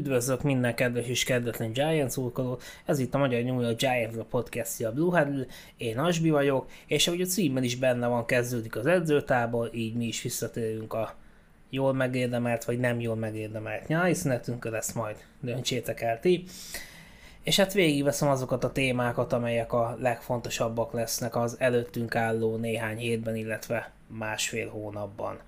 Üdvözlök minden kedves és kedvetlen Giants szurkolót, ez itt a Magyar York Giants a podcastja a Blue Huddle, én Asbi vagyok, és ahogy a címben is benne van, kezdődik az edzőtábor, így mi is visszatérünk a jól megérdemelt, vagy nem jól megérdemelt nyári szünetünkön, ezt majd döntsétek el ti. És hát végigveszem azokat a témákat, amelyek a legfontosabbak lesznek az előttünk álló néhány hétben, illetve másfél hónapban.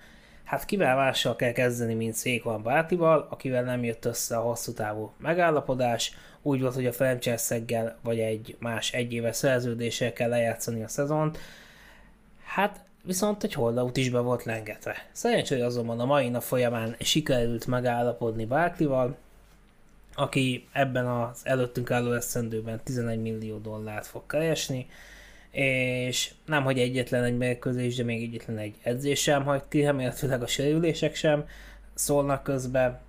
Hát kivel mással kell kezdeni, mint Székvan Bátival, akivel nem jött össze a hosszú távú megállapodás, úgy volt, hogy a franchise vagy egy más egyéves szerződéssel kell lejátszani a szezont. Hát viszont egy holdaut is be volt lengetve. Szerencsére azonban a mai nap folyamán sikerült megállapodni Bárklival, aki ebben az előttünk álló eszendőben 11 millió dollárt fog keresni, és nem hogy egyetlen egy mérkőzés, de még egyetlen egy edzés sem hagy ki, remélhetőleg a sérülések sem szólnak közbe.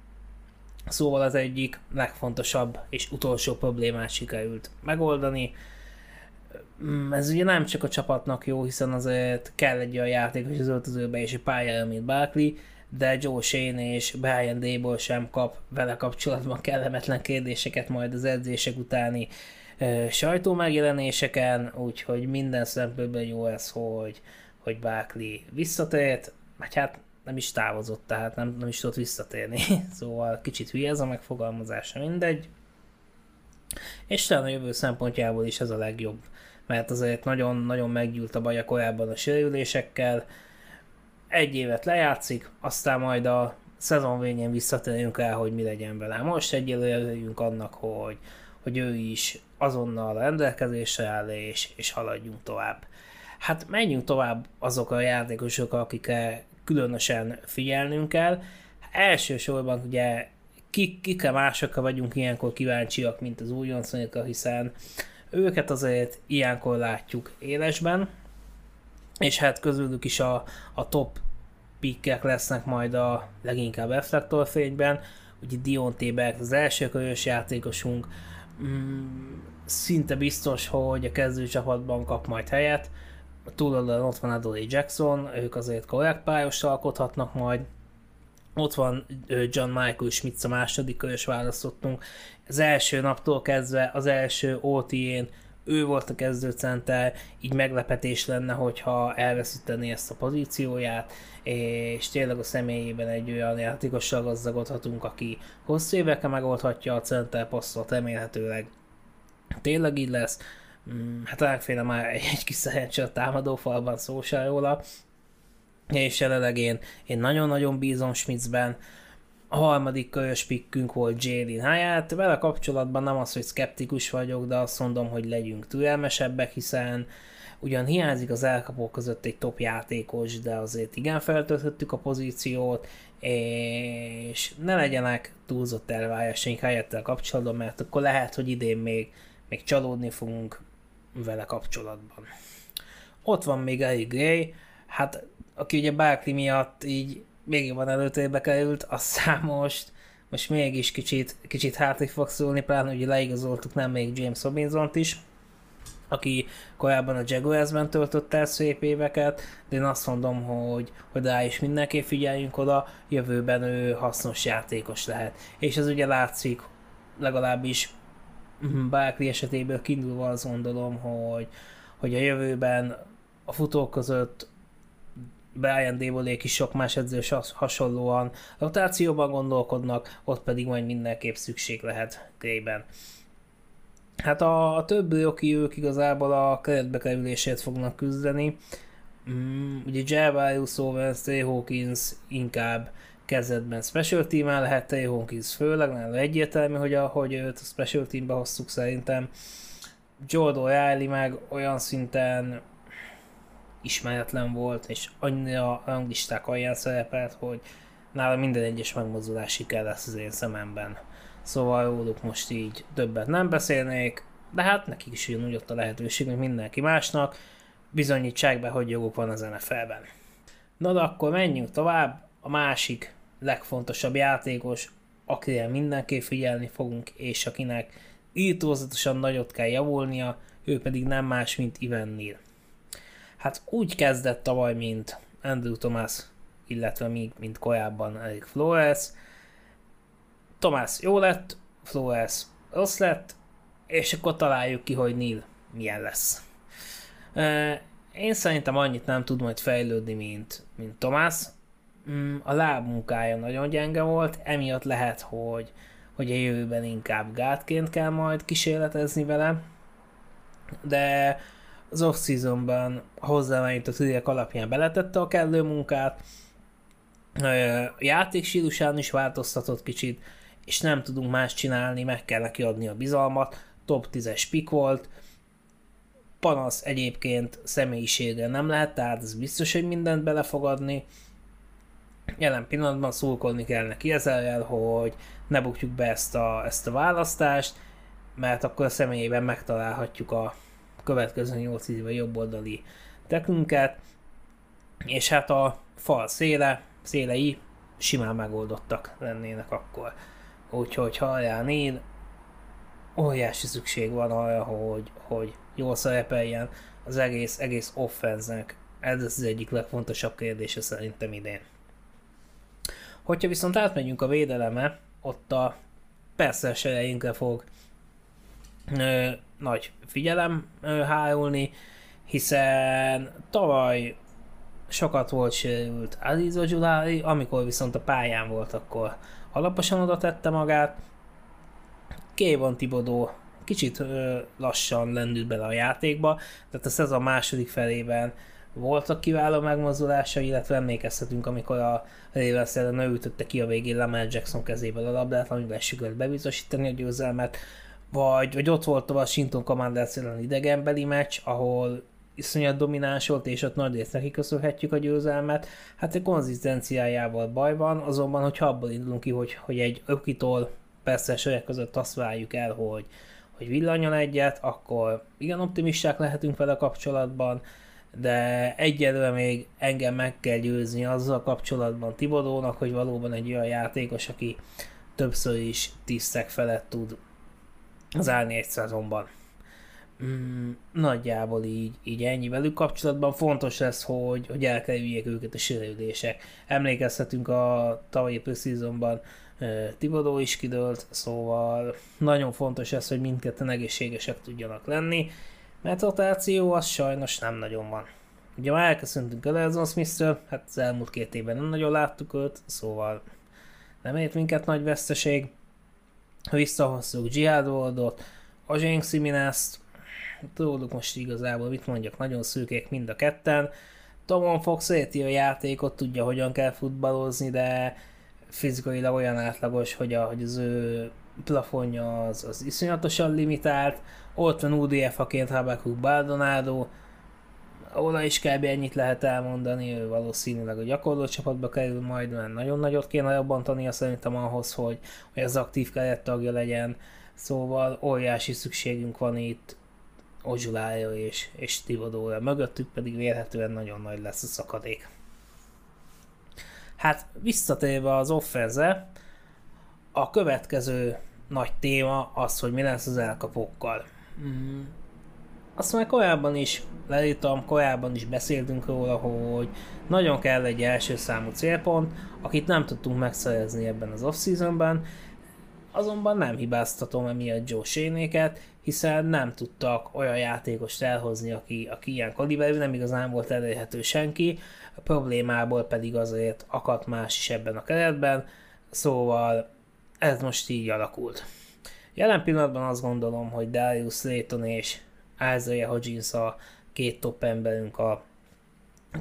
Szóval az egyik legfontosabb és utolsó problémát sikerült megoldani. Mm, ez ugye nem csak a csapatnak jó, hiszen azért kell egy olyan játékos az öltözőbe és egy pályára, mint Barkley, de Joe Shane és Brian Dable sem kap vele kapcsolatban kellemetlen kérdéseket majd az edzések utáni sajtó megjelenéseken, úgyhogy minden szempontból jó ez, hogy, hogy Barkley visszatért, vagy hát nem is távozott, tehát nem, nem is tudott visszatérni. szóval kicsit hülye ez a megfogalmazása, mindegy. És talán a jövő szempontjából is ez a legjobb, mert azért nagyon-nagyon meggyűlt a baja korábban a sérülésekkel, egy évet lejátszik, aztán majd a szezon végén visszatérünk el, hogy mi legyen vele. Most egyelőre annak, hogy, hogy ő is azonnal rendelkezésre áll, és, és haladjunk tovább. Hát menjünk tovább azok a játékosok, akikre különösen figyelnünk kell. Elsősorban ugye kik, kikre másokra vagyunk ilyenkor kíváncsiak, mint az újoncokra, hiszen őket azért ilyenkor látjuk élesben, és hát közülük is a, a top pikkek lesznek majd a leginkább reflektorfényben. Ugye Dion Téberg az első körös játékosunk, mm, szinte biztos, hogy a kezdőcsapatban kap majd helyet. A túloldalon ott van Adolé Jackson, ők azért korrekt pályos alkothatnak majd. Ott van John Michael Schmitz a második körös választottunk. Az első naptól kezdve, az első OT-én ő volt a kezdőcenter, így meglepetés lenne, hogyha elveszíteni ezt a pozícióját, és tényleg a személyében egy olyan játékossal gazdagodhatunk, aki hosszú évekre megoldhatja a center posztot, remélhetőleg tényleg így lesz. Mm, hát legféle már egy, egy kis szerencse a támadó falban szó se róla, és jelenleg én, én nagyon-nagyon bízom Schmitzben, a harmadik körös pikkünk volt Jalen Hyatt, vele kapcsolatban nem az, hogy skeptikus vagyok, de azt mondom, hogy legyünk türelmesebbek, hiszen ugyan hiányzik az elkapók között egy top játékos, de azért igen feltöltöttük a pozíciót, és ne legyenek túlzott elvárásaink helyettel kapcsolatban, mert akkor lehet, hogy idén még, még csalódni fogunk vele kapcsolatban. Ott van még Eric Gray, hát aki ugye Barkley miatt így még jobban előtérbe került, aztán most, most mégis kicsit, kicsit hátrig fog szólni, pláne ugye leigazoltuk nem még James robinson is, aki korábban a Jaguarsben töltött el szép éveket, de én azt mondom, hogy, hogy rá is mindenképp figyeljünk oda, jövőben ő hasznos játékos lehet. És ez ugye látszik, legalábbis Barkley esetéből kiindulva azt gondolom, hogy, hogy a jövőben a futók között Brian Davolék is sok más edzős hasonlóan rotációban gondolkodnak, ott pedig majd mindenképp szükség lehet Grayben. Hát a, a többi oki ők igazából a keretbe kerülésért fognak küzdeni. Mm, ugye Javarius Owens, Trey Hawkins inkább kezdetben special team lehet, Trey Hawkins főleg, nagyon egyértelmű, hogy, a, hogy őt a special teambe hoztuk szerintem. Jordan Riley meg olyan szinten ismeretlen volt, és annyira ranglisták alján szerepelt, hogy nála minden egyes megmozdulás siker lesz az én szememben. Szóval róluk most így többet nem beszélnék, de hát nekik is ugyanúgy ott a lehetőség, mint mindenki másnak, bizonyítsák be, hogy joguk van az NFL-ben. Na de akkor menjünk tovább, a másik legfontosabb játékos, akire mindenképp figyelni fogunk, és akinek írtózatosan nagyot kell javulnia, ő pedig nem más, mint Ivan. Hát úgy kezdett tavaly, mint Andrew Thomas, illetve még, mint korábban Eric Flores. Tomás jó lett, Flores rossz lett, és akkor találjuk ki, hogy Neil milyen lesz. Én szerintem annyit nem tud majd fejlődni, mint, mint Tomás. Mm, a lábmunkája nagyon gyenge volt, emiatt lehet, hogy, hogy a jövőben inkább gátként kell majd kísérletezni vele, de az off-seasonban a tudják alapján beletette a kellő munkát, játék is változtatott kicsit, és nem tudunk más csinálni, meg kell neki adni a bizalmat, top 10-es pick volt, panasz egyébként személyisége nem lehet, tehát ez biztos, hogy mindent belefogadni. Jelen pillanatban szurkolni kell neki ezzel, hogy ne bukjuk be ezt a, ezt a választást, mert akkor a személyében megtalálhatjuk a következő 8 évben jobb oldali tekünket, és hát a fal széle, szélei simán megoldottak lennének akkor. Úgyhogy hajrá Nél, óriási szükség van arra, hogy, hogy jól szerepeljen az egész, egész offenznek. Ez az egyik legfontosabb kérdése szerintem idén. Hogyha viszont átmegyünk a védeleme, ott a persze sereinkre fog nagy figyelem ö, hárulni, hiszen tavaly sokat volt sérült Alizo Giulari, amikor viszont a pályán volt, akkor alaposan oda tette magát. Kévan Tibodó kicsit lassan lendült bele a játékba, tehát a szezon második felében voltak kiváló megmozdulása, illetve emlékezhetünk, amikor a Ravens ellen ő ütötte ki a végén Lamar Jackson kezéből a labdát, amivel sikerült bebizosítani a győzelmet, vagy, vagy ott volt a Washington Commanders ellen idegenbeli meccs, ahol iszonyat domináns volt, és ott nagy részt neki köszönhetjük a győzelmet. Hát a konzisztenciájával baj van, azonban, hogyha abból indulunk ki, hogy, hogy egy ökitól persze saját között azt várjuk el, hogy, hogy villanyon egyet, akkor igen optimisták lehetünk vele kapcsolatban, de egyelőre még engem meg kell győzni azzal kapcsolatban Tibodónak, hogy valóban egy olyan játékos, aki többször is tisztek felett tud az állni egy szezonban. Mm, nagyjából így, így ennyi velük kapcsolatban. Fontos lesz, hogy, hogy elkerüljék őket a sérülések. Emlékezhetünk a tavalyi preseasonban Tibodó is kidőlt, szóval nagyon fontos ez, hogy mindketten egészségesek tudjanak lenni, mert rotáció az sajnos nem nagyon van. Ugye már elköszöntünk Elezon smith hát az elmúlt két évben nem nagyon láttuk őt, szóval nem ért minket nagy veszteség. Visszahoztuk Jihad Wardot, Ojeng Siminest, róluk most igazából mit mondjak, nagyon szűkék mind a ketten. Tomon Fox érti a játékot, tudja hogyan kell futballozni, de fizikailag olyan átlagos, hogy, a, hogy az ő plafonja az, az iszonyatosan limitált. Ott van UDF-aként Habakuk Baldonado, oda is kb. ennyit lehet elmondani, ő valószínűleg a gyakorló csapatba kerül majd, mert nagyon nagyot kéne robbantania szerintem ahhoz, hogy, hogy az aktív kerettagja legyen. Szóval óriási szükségünk van itt Ozsulája és, és Tivadóra, mögöttük pedig vélhetően nagyon nagy lesz a szakadék. Hát visszatérve az offense a következő nagy téma az, hogy mi lesz az elkapókkal. Mm. Azt már korábban is leírtam, korábban is beszéltünk róla, hogy nagyon kell egy első számú célpont, akit nem tudtunk megszerezni ebben az off-seasonben, azonban nem hibáztatom emiatt Joe Sénéket, hiszen nem tudtak olyan játékost elhozni, aki, aki ilyen kaliberű, nem igazán volt elérhető senki, a problémából pedig azért akadt más is ebben a keretben, szóval ez most így alakult. Jelen pillanatban azt gondolom, hogy Darius Slayton és Isaiah Hodgins a két top emberünk a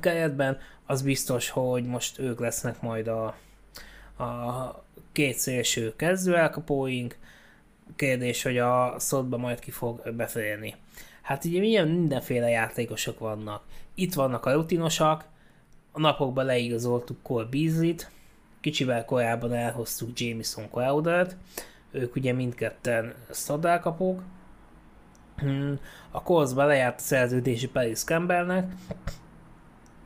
keretben, az biztos, hogy most ők lesznek majd a, a két szélső kezdőelkapóink, kérdés, hogy a szotba majd ki fog beférni. Hát ugye milyen mindenféle játékosok vannak. Itt vannak a rutinosak, a napokban leigazoltuk Cole Beasley-t, kicsivel korábban elhoztuk Jameson Crowder-t, ők ugye mindketten szadálkapók, a Colts-ban lejárt a szerződési Paris Campbellnek,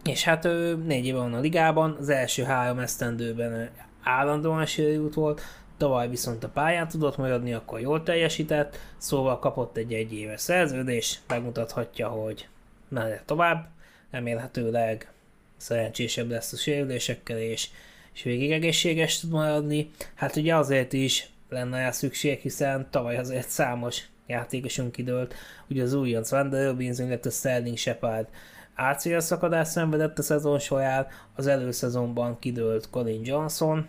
és hát ő négy éve van a ligában, az első három esztendőben állandóan sérült volt, tavaly viszont a pályán tudott maradni, akkor jól teljesített, szóval kapott egy egyéves szerződés, megmutathatja, hogy mehet tovább, remélhetőleg szerencsésebb lesz a sérülésekkel, és, és végig egészséges tud maradni, hát ugye azért is lenne el szükség, hiszen tavaly azért számos játékosunk időlt, ugye az újonc Wander Robbins, illetve Sterling Shepard ACL szakadás szenvedett a szezon során, az előszezonban kidőlt Colin Johnson,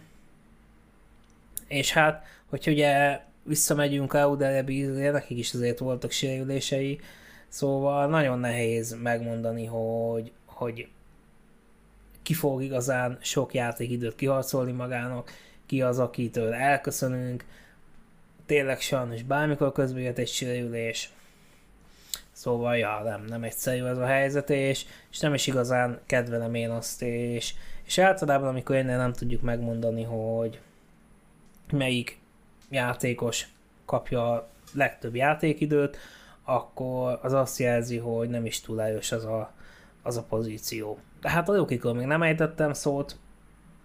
és hát, hogyha ugye visszamegyünk Audere Bízre, nekik is azért voltak sérülései, szóval nagyon nehéz megmondani, hogy, hogy ki fog igazán sok játékidőt kiharcolni magának, ki az, akitől elköszönünk, tényleg sajnos bármikor közben jött egy sérülés, Szóval, ja, nem, nem egyszerű ez a helyzet, és, és nem is igazán kedvelem én azt, és, és általában, amikor ennél nem tudjuk megmondani, hogy melyik játékos kapja a legtöbb játékidőt, akkor az azt jelzi, hogy nem is túl erős az a, az a pozíció. Tehát a rukikról még nem ejtettem szót,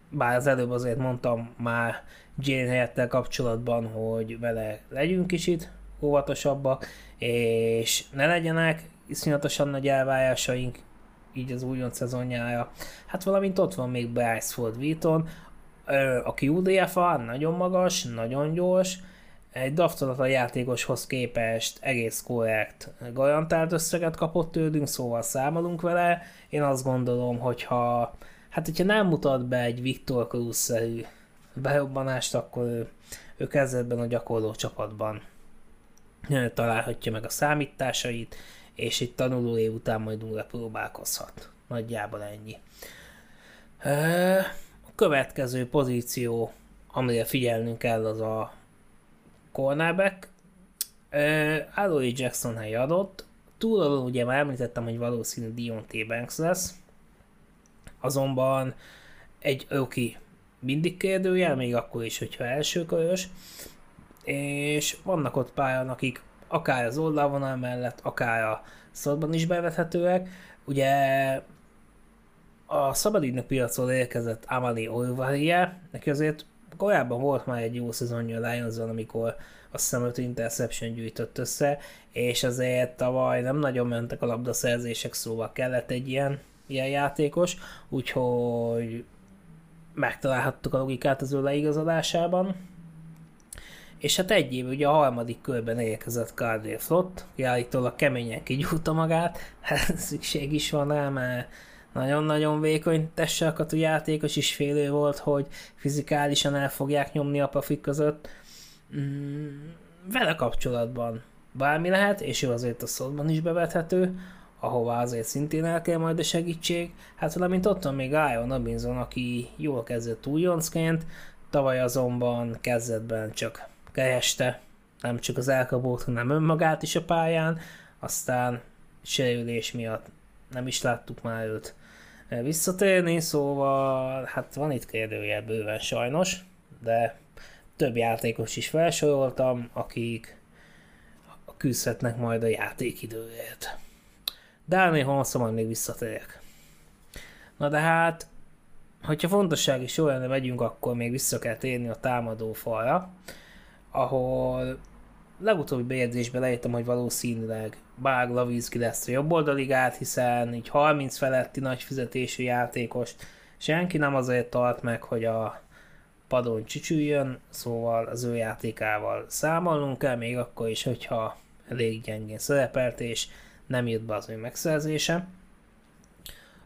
bár az előbb azért mondtam már Jane helyettel kapcsolatban, hogy vele legyünk kicsit óvatosabbak, és ne legyenek iszonyatosan nagy elvárásaink így az újonc szezonjára. Hát valamint ott van még Bryce Ford Wheaton, aki UDFA nagyon magas, nagyon gyors, egy a játékoshoz képest egész korrekt garantált összeget kapott tőlünk, szóval számolunk vele. Én azt gondolom, hogyha hát hogyha nem mutat be egy Viktor Cruz-szerű berobbanást, akkor ő, ő kezdetben a gyakorló csapatban találhatja meg a számításait, és egy tanuló év után majd újra próbálkozhat. Nagyjából ennyi. A következő pozíció, amire figyelnünk kell, az a cornerback. Aloy Jackson hely adott. Túlról ugye már említettem, hogy valószínű Dion T. Banks lesz. Azonban egy Oki mindig kérdőjel, még akkor is, hogyha elsőkörös és vannak ott pályán, akik akár az oldalvonal mellett, akár a szorban is bevethetőek. Ugye a szabadidnök piacról érkezett Amali Olvaria, neki azért korábban volt már egy jó szezonja a lions amikor azt hiszem 5 interception gyűjtött össze, és azért tavaly nem nagyon mentek a labdaszerzések, szóval kellett egy ilyen, ilyen játékos, úgyhogy megtalálhattuk a logikát az ő leigazolásában. És hát egy év ugye a harmadik körben érkezett Cardell Flott, állítólag keményen kigyújta magát, hát szükség is van rá, mert nagyon-nagyon vékony tesselkatú játékos is félő volt, hogy fizikálisan el fogják nyomni a pafik között. Mm, vele kapcsolatban bármi lehet, és ő azért a szóban is bevethető, ahová azért szintén el kell majd a segítség. Hát valamint ott van még Ion Robinson, aki jól kezdett újoncként, tavaly azonban kezdetben csak kereste nem csak az elkapót, hanem önmagát is a pályán, aztán sérülés miatt nem is láttuk már őt visszatérni, szóval hát van itt kérdője bőven sajnos, de több játékos is felsoroltam, akik küzdhetnek majd a játékidőért. Daniel Holmesra még visszatérek. Na de hát, hogyha fontossági sorrendben megyünk, akkor még vissza kell térni a támadó falra ahol legutóbbi bejegyzésben leírtam, hogy valószínűleg Bág Lavizki lesz a jobb oldaligát, hiszen így 30 feletti nagy fizetésű játékos senki nem azért tart meg, hogy a padon csücsüljön, szóval az ő játékával számolnunk kell, még akkor is, hogyha elég gyengén szerepelt, és nem jött be az ő megszerzése.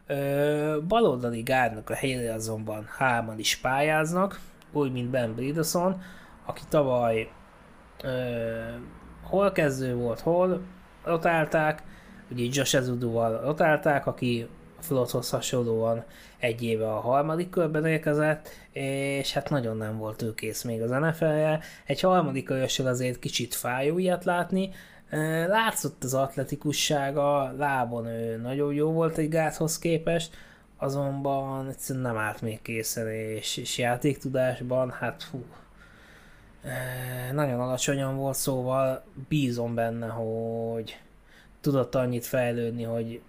Ö, baloldali gárdnak a helyére azonban hárman is pályáznak, úgy, mint Ben Bridoson, aki tavaly ö, hol kezdő volt, hol rotálták, ugye Josh Ezuduval rotálták, aki Flotthoz hasonlóan egy éve a harmadik körben érkezett, és hát nagyon nem volt ő kész még az NFL-re. Egy harmadik körösről azért kicsit fájó ilyet látni, Látszott az atletikussága, lábon ő nagyon jó volt egy gáthoz képest, azonban egyszerűen nem állt még készen, és, és játéktudásban, hát fú, nagyon alacsonyan volt, szóval bízom benne, hogy tudott annyit fejlődni, hogy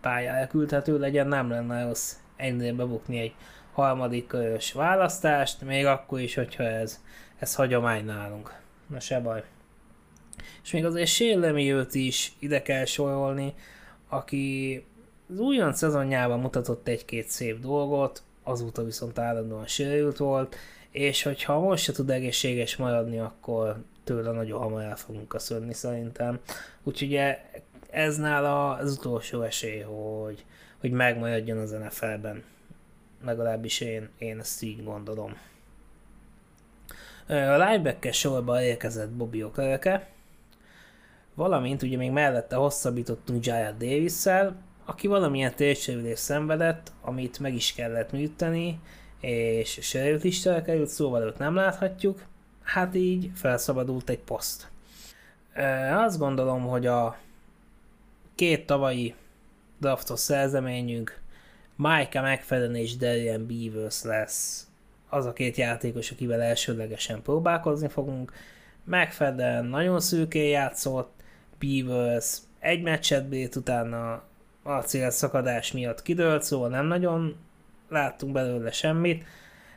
pályára küldhető legyen, nem lenne rossz ennél bebukni egy harmadik körös választást, még akkor is, hogyha ez, ez hagyomány nálunk. Na se baj. És még azért Sérlemi őt is ide kell sorolni, aki az újon szezonjában mutatott egy-két szép dolgot, azóta viszont állandóan sérült volt, és hogyha most se tud egészséges maradni, akkor tőle nagyon hamar el fogunk köszönni szerintem. Úgyhogy ez nála az utolsó esély, hogy, hogy megmaradjon az NFL-ben. Legalábbis én, én ezt így gondolom. A linebacker sorba érkezett Bobby Okereke, valamint ugye még mellette hosszabbítottunk Jaya davis aki valamilyen térsérülés szenvedett, amit meg is kellett műteni, és sérült is került, szóval őt nem láthatjuk, hát így felszabadult egy poszt. Azt gondolom, hogy a két tavalyi draftos szerzeményünk Micah McFadden és Darian Beavers lesz az a két játékos, akivel elsőlegesen próbálkozni fogunk. McFadden nagyon szűkén játszott, Beavers egy meccset bírt, utána a célszakadás miatt kidőlt, szóval nem nagyon láttunk belőle semmit,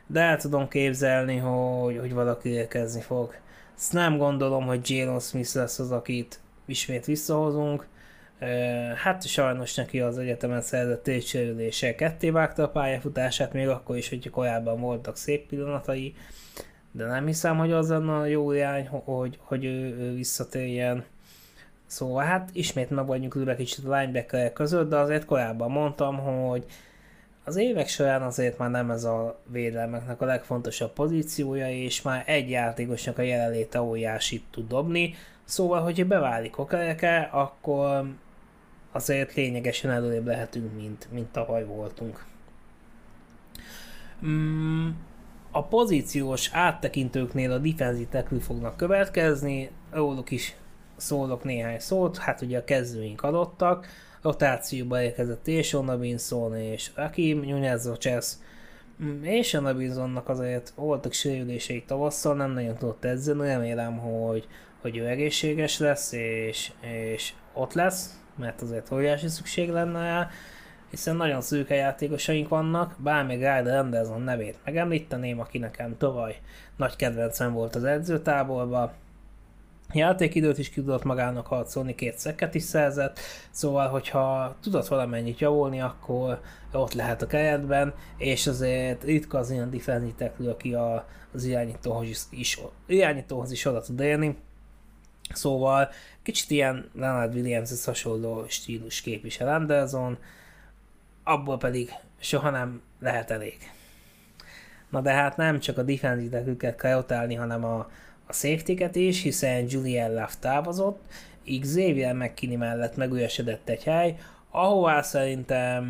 de el tudom képzelni, hogy, hogy valaki érkezni fog. Ezt nem gondolom, hogy Jalen Smith lesz az, akit ismét visszahozunk. Hát sajnos neki az egyetemen szerzett tétsérülése ketté vágta a pályafutását, még akkor is, hogy korábban voltak szép pillanatai, de nem hiszem, hogy az lenne a jó irány, hogy, hogy ő, ő visszatérjen. Szóval hát ismét meg vagyunk ülve kicsit a linebacker között, de azért korábban mondtam, hogy az évek során azért már nem ez a védelmeknek a legfontosabb pozíciója, és már egy játékosnak a jelenléte óriásit tud dobni, szóval, hogyha beválik Okereke, akkor azért lényegesen előrébb lehetünk, mint, mint tavaly voltunk. Mm, a pozíciós áttekintőknél a defensive fognak következni, róluk is szólok néhány szót, hát ugye a kezdőink adottak, rotációba érkezett és Robinson és Rakim Nunez Roches, mm, és a Robinsonnak azért voltak sérülései tavasszal, nem nagyon tudott edzeni, remélem, hogy, hogy ő egészséges lesz, és, és ott lesz, mert azért óriási szükség lenne rá, hiszen nagyon szűke játékosaink vannak, bár még Ryder Anderson nevét megemlíteném, aki nekem tavaly nagy kedvencem volt az edzőtáborban, játékidőt is ki tudott magának harcolni, két szeket is szerzett, szóval hogyha tudott valamennyit javulni, akkor ott lehet a keretben, és azért ritka az ilyen defensive aki a, az irányítóhoz is, is, irányítóhoz is oda tud élni, Szóval kicsit ilyen Leonard Williams hasonló stílus képvisel Anderson, abból pedig soha nem lehet elég. Na de hát nem csak a defensive kell utálni, hanem a, a safety is, hiszen Julian Love távozott, Xavier McKinney mellett megüresedett egy hely, ahová szerintem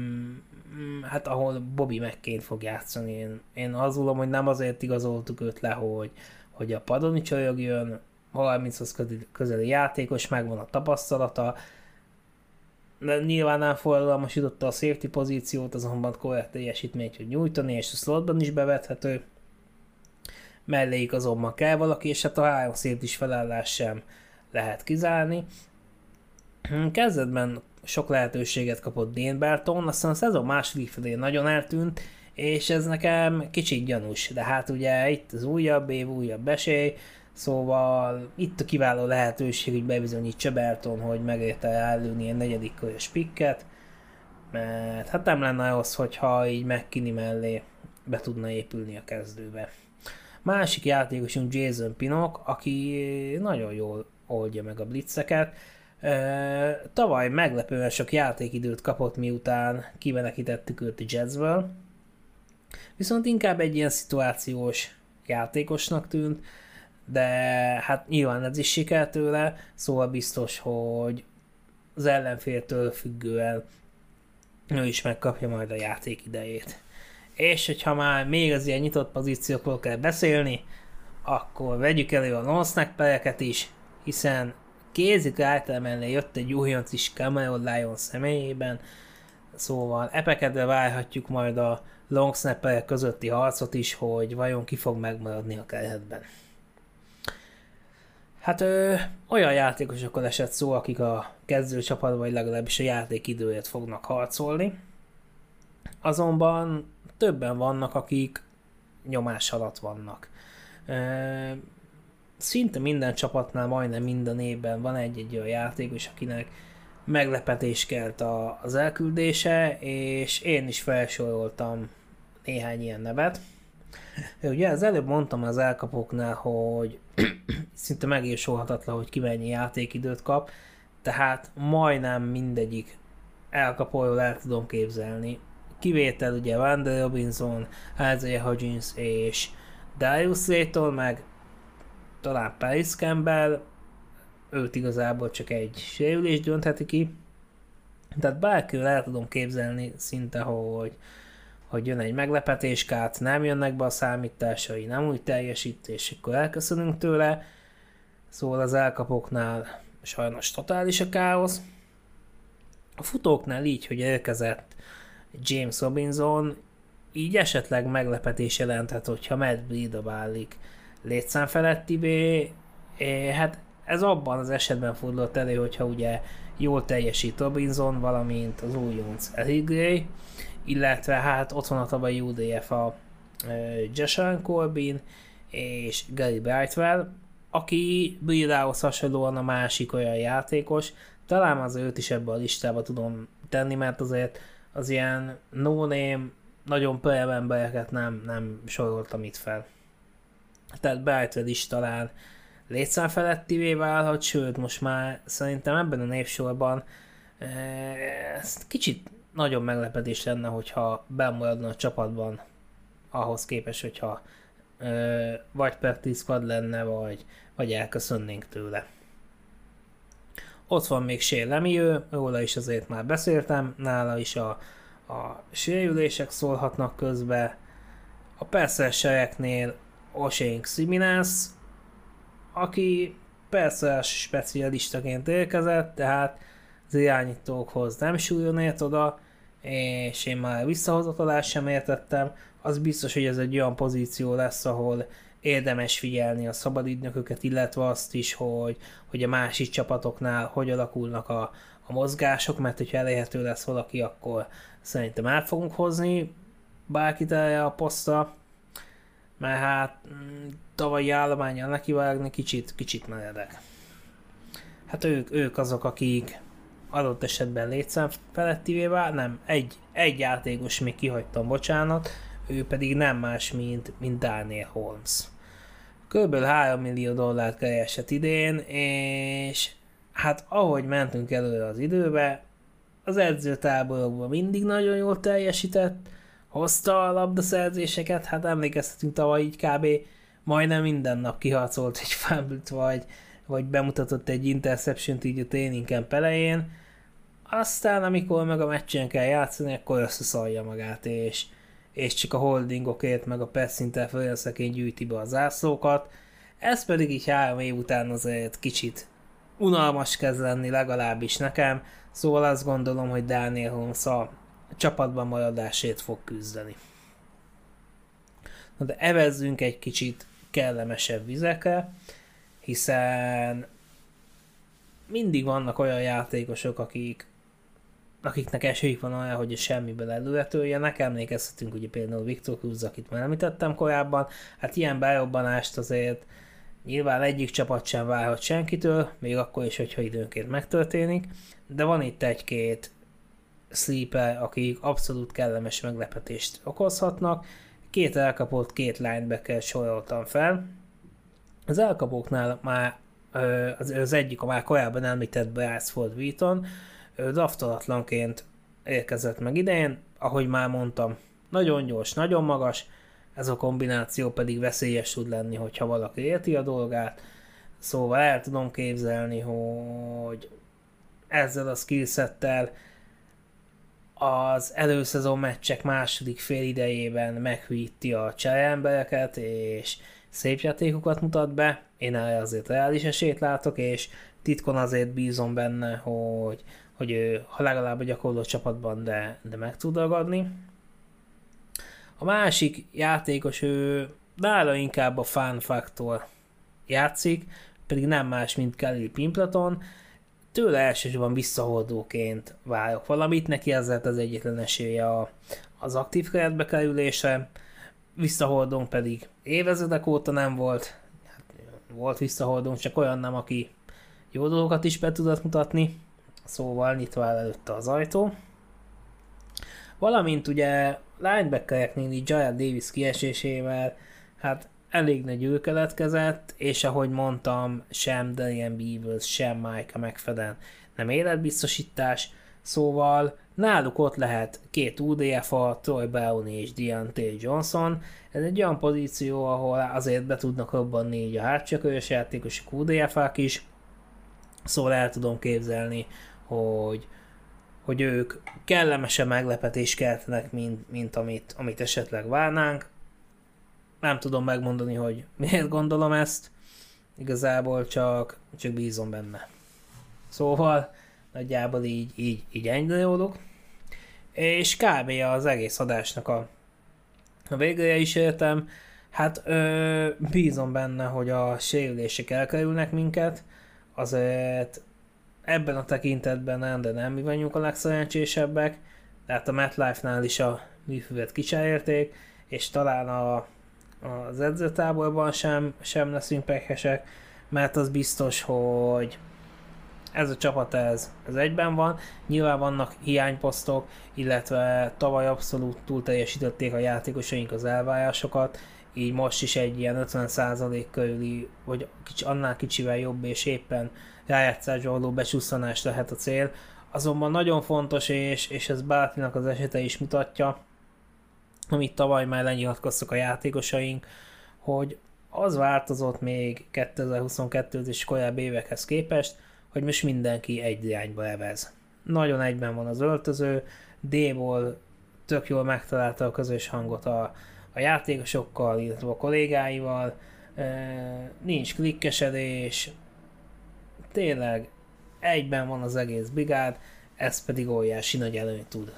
mm, hát ahol Bobby McCain fog játszani. Én, én gondolom, hogy nem azért igazoltuk őt le, hogy, hogy a padoni jön, 30-hoz közeli játékos, megvan a tapasztalata, de nyilván nem forradalmasította a safety pozíciót, azonban korrekt teljesítményt hogy nyújtani, és a slotban is bevethető. Melléig azonban kell valaki, és hát a három safety is felállás sem lehet kizárni. Kezdetben sok lehetőséget kapott Dane Barton, aztán a szezon második felé nagyon eltűnt, és ez nekem kicsit gyanús, de hát ugye itt az újabb év, újabb esély, Szóval itt a kiváló lehetőség, hogy bebizonyítsa Belton, hogy megérte előni egy negyedik körös pikket, mert hát nem lenne az, hogyha így megkini mellé be tudna épülni a kezdőbe. Másik játékosunk Jason Pinok, aki nagyon jól oldja meg a blitzeket. Tavaly meglepően sok játékidőt kapott, miután kivenekítettük őt a Jetsből. Viszont inkább egy ilyen szituációs játékosnak tűnt, de hát nyilván ez is siker tőle, szóval biztos, hogy az ellenféltől függően ő is megkapja majd a játék idejét. És hogyha már még az ilyen nyitott pozíciókról kell beszélni, akkor vegyük elő a non is, hiszen kézik mellé jött egy újonc is Cameron Lion személyében, szóval epekedve várhatjuk majd a long közötti harcot is, hogy vajon ki fog megmaradni a keretben. Hát ö, olyan játékosokról esett szó, akik a kezdőcsapatban, vagy legalábbis a játék időjét fognak harcolni. Azonban többen vannak, akik nyomás alatt vannak. Szinte minden csapatnál, majdnem minden évben van egy-egy olyan játékos, akinek meglepetés kelt az elküldése, és én is felsoroltam néhány ilyen nevet. Ugye az előbb mondtam az elkapoknál, hogy szinte megírsolhatatlan, hogy ki mennyi játékidőt kap, tehát majdnem mindegyik elkapóról el tudom képzelni. Kivétel ugye Wander Robinson, Isaiah Hodgins és Darius Layton, meg talán Paris Campbell, őt igazából csak egy sérülés döntheti ki. Tehát bárkiről el tudom képzelni szinte, hogy, hogy jön egy meglepetéskát, nem jönnek be a számításai, nem úgy teljesít, és akkor elköszönünk tőle. Szóval az elkapoknál sajnos totális a káosz. A futóknál így, hogy érkezett James Robinson, így esetleg meglepetés jelenthet, hogyha Matt Breida válik létszám felettivé, hát ez abban az esetben fordult elő, hogyha ugye jól teljesít Robinson, valamint az újonc Eric illetve hát ott van a tavalyi UDF a Joshua Corbin és Gary Brightwell, aki Bridához hasonlóan a másik olyan játékos, talán az őt is ebbe a listába tudom tenni, mert azért az ilyen no-name, nagyon prejem embereket nem, nem soroltam itt fel. Tehát Brightwell is talán létszám felettivé válhat, sőt most már szerintem ebben a névsorban ez kicsit nagyon meglepetés lenne, hogyha bemaradna a csapatban ahhoz képest, hogyha vagy practice squad lenne, vagy, vagy elköszönnénk tőle. Ott van még Lemieux, róla is azért már beszéltem, nála is a, a sérülések szólhatnak közbe. A perszersereknél Oshane Siminas, aki persze specialistaként érkezett, tehát az irányítókhoz nem súlyon ért oda, és én már visszahozatolást sem értettem, az biztos, hogy ez egy olyan pozíció lesz, ahol érdemes figyelni a szabadügynököket, illetve azt is, hogy, hogy a másik csapatoknál hogy alakulnak a, a mozgások, mert hogyha elérhető lesz valaki, akkor szerintem el fogunk hozni bárkit erre a posztra, mert hát mm, tavalyi állományjal nekivágni kicsit, kicsit meredek. Hát ők, ők azok, akik adott esetben létszám felettivé vál, nem, egy, egy játékos még kihagytam, bocsánat, ő pedig nem más, mint, mint Daniel Holmes. Körülbelül 3 millió dollárt keresett idén, és hát ahogy mentünk előre az időbe, az edzőtáborokban mindig nagyon jól teljesített, hozta a labdaszerzéseket, hát emlékeztetünk tavaly így kb. majdnem minden nap kiharcolt egy fumble vagy, vagy bemutatott egy interception így a training camp elején, aztán amikor meg a meccsen kell játszani, akkor összeszalja magát, és, és csak a holdingokért, meg a pass interference gyűjti be a zászlókat. Ez pedig így három év után azért kicsit unalmas kezd lenni, legalábbis nekem, szóval azt gondolom, hogy Daniel Holmes a csapatban maradásért fog küzdeni. Na de evezzünk egy kicsit kellemesebb vizekre, hiszen mindig vannak olyan játékosok, akik akiknek esélyük van olyan, hogy semmiből előretöljenek. Emlékezhetünk ugye például Viktor Cruz, akit már említettem korábban. Hát ilyen berobbanást azért nyilván egyik csapat sem várhat senkitől, még akkor is, hogyha időnként megtörténik. De van itt egy-két sleeper, akik abszolút kellemes meglepetést okozhatnak. Két elkapott, két linebacker soroltam fel. Az elkapóknál már az, az egyik a már korábban említett Bryce Ford Wheaton, draftolatlanként érkezett meg idején, ahogy már mondtam, nagyon gyors, nagyon magas, ez a kombináció pedig veszélyes tud lenni, hogyha valaki érti a dolgát, szóval el tudom képzelni, hogy ezzel a skillsettel az előszezon meccsek második fél idejében meghűíti a csereembereket, és szép játékokat mutat be. Én erre azért reális esélyt látok, és titkon azért bízom benne, hogy, hogy ő ha legalább a gyakorló csapatban, de, de meg tud ragadni. A másik játékos, ő nála inkább a fan factor játszik, pedig nem más, mint Kelly Pimplaton. Tőle elsősorban visszahordóként várok valamit, neki ez az egyetlen esélye a, az aktív keretbe kerülése, visszahordónk pedig évezredek óta nem volt, hát, volt visszahordónk, csak olyan nem, aki jó dolgokat is be tudott mutatni, szóval nyitva el előtte az ajtó. Valamint ugye linebackereknél így Jared Davis kiesésével, hát elég nagy ül keletkezett, és ahogy mondtam, sem Darian Beavers, sem Micah McFadden nem életbiztosítás, szóval náluk ott lehet két UDF-a, Troy Brown és Deontay Johnson. Ez egy olyan pozíció, ahol azért be tudnak robbanni így a hátcsökörös játékosok UDF-ák is, szóval el tudom képzelni, hogy, hogy ők kellemesen meglepetést keltenek, mint, mint amit, amit esetleg várnánk. Nem tudom megmondani, hogy miért gondolom ezt, igazából csak, csak bízom benne. Szóval nagyjából így, így, így ennyire És kb. az egész adásnak a, a végére is értem. Hát ö, bízom benne, hogy a sérülések elkerülnek minket, azért ebben a tekintetben nem, de nem mi vagyunk a legszerencsésebbek, tehát a MetLife-nál is a műfüvet kicserélték, és talán a, az edzőtáborban sem, sem leszünk pekesek, mert az biztos, hogy ez a csapat ez, ez egyben van. Nyilván vannak hiányposztok, illetve tavaly abszolút túl teljesítették a játékosaink az elvárásokat, így most is egy ilyen 50% körüli, vagy kicsi, annál kicsivel jobb és éppen rájátszásba való becsúszanás lehet a cél. Azonban nagyon fontos, és, és ez Bártinak az esete is mutatja, amit tavaly már lenyilatkoztak a játékosaink, hogy az változott még 2022 és korábbi évekhez képest, hogy most mindenki egy irányba evez. Nagyon egyben van az öltöző, D-ból tök jól megtalálta a közös hangot a, a játékosokkal, illetve a kollégáival, nincs klikkesedés, tényleg egyben van az egész brigád, ez pedig óriási nagy előnyt tud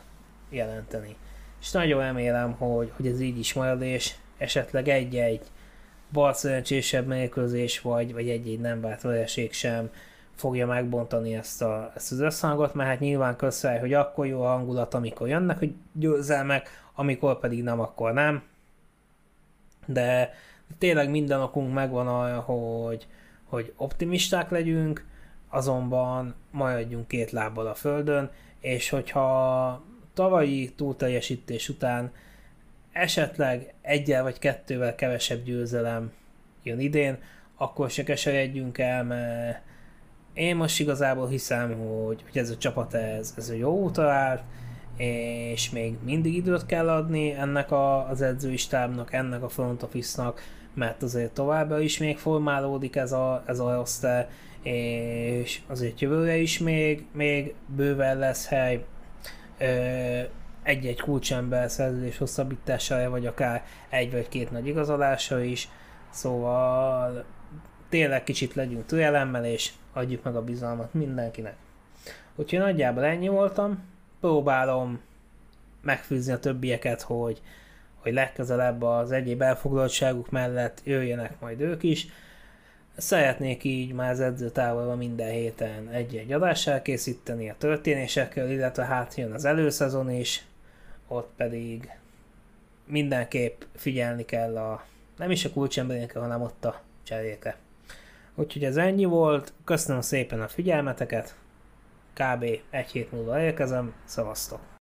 jelenteni. És nagyon remélem, hogy, hogy ez így is marad, és esetleg egy-egy bal szerencsésebb mérkőzés, vagy, vagy egy-egy nem várt sem fogja megbontani ezt, a, ezt az összhangot, mert hát nyilván köszönjük, hogy akkor jó a hangulat, amikor jönnek hogy győzelmek, amikor pedig nem, akkor nem. De tényleg minden okunk megvan arra, hogy, hogy optimisták legyünk, azonban maradjunk két lábbal a földön, és hogyha tavalyi túlteljesítés után esetleg egyel vagy kettővel kevesebb győzelem jön idén, akkor se keseredjünk el, mert én most igazából hiszem, hogy, hogy ez a csapat ez, ez a jó útra állt, és még mindig időt kell adni ennek a, az edzői stábnak, ennek a front office-nak, mert azért továbbra is még formálódik ez a, ez a roster, és azért jövőre is még, még bőven lesz hely egy-egy kulcsember szerződés hosszabbítására, vagy akár egy vagy két nagy igazolása is, szóval tényleg kicsit legyünk türelemmel, és adjuk meg a bizalmat mindenkinek. Úgyhogy nagyjából ennyi voltam, próbálom megfűzni a többieket, hogy, hogy legközelebb az egyéb elfoglaltságuk mellett jöjjenek majd ők is. Szeretnék így már az edzőtávolban minden héten egy-egy adást elkészíteni a történésekkel, illetve hát jön az előszezon is, ott pedig mindenképp figyelni kell a nem is a kulcsemberénkre, hanem ott a cserékre. Úgyhogy ez ennyi volt, köszönöm szépen a figyelmeteket, kb. egy hét múlva érkezem, szavaztok!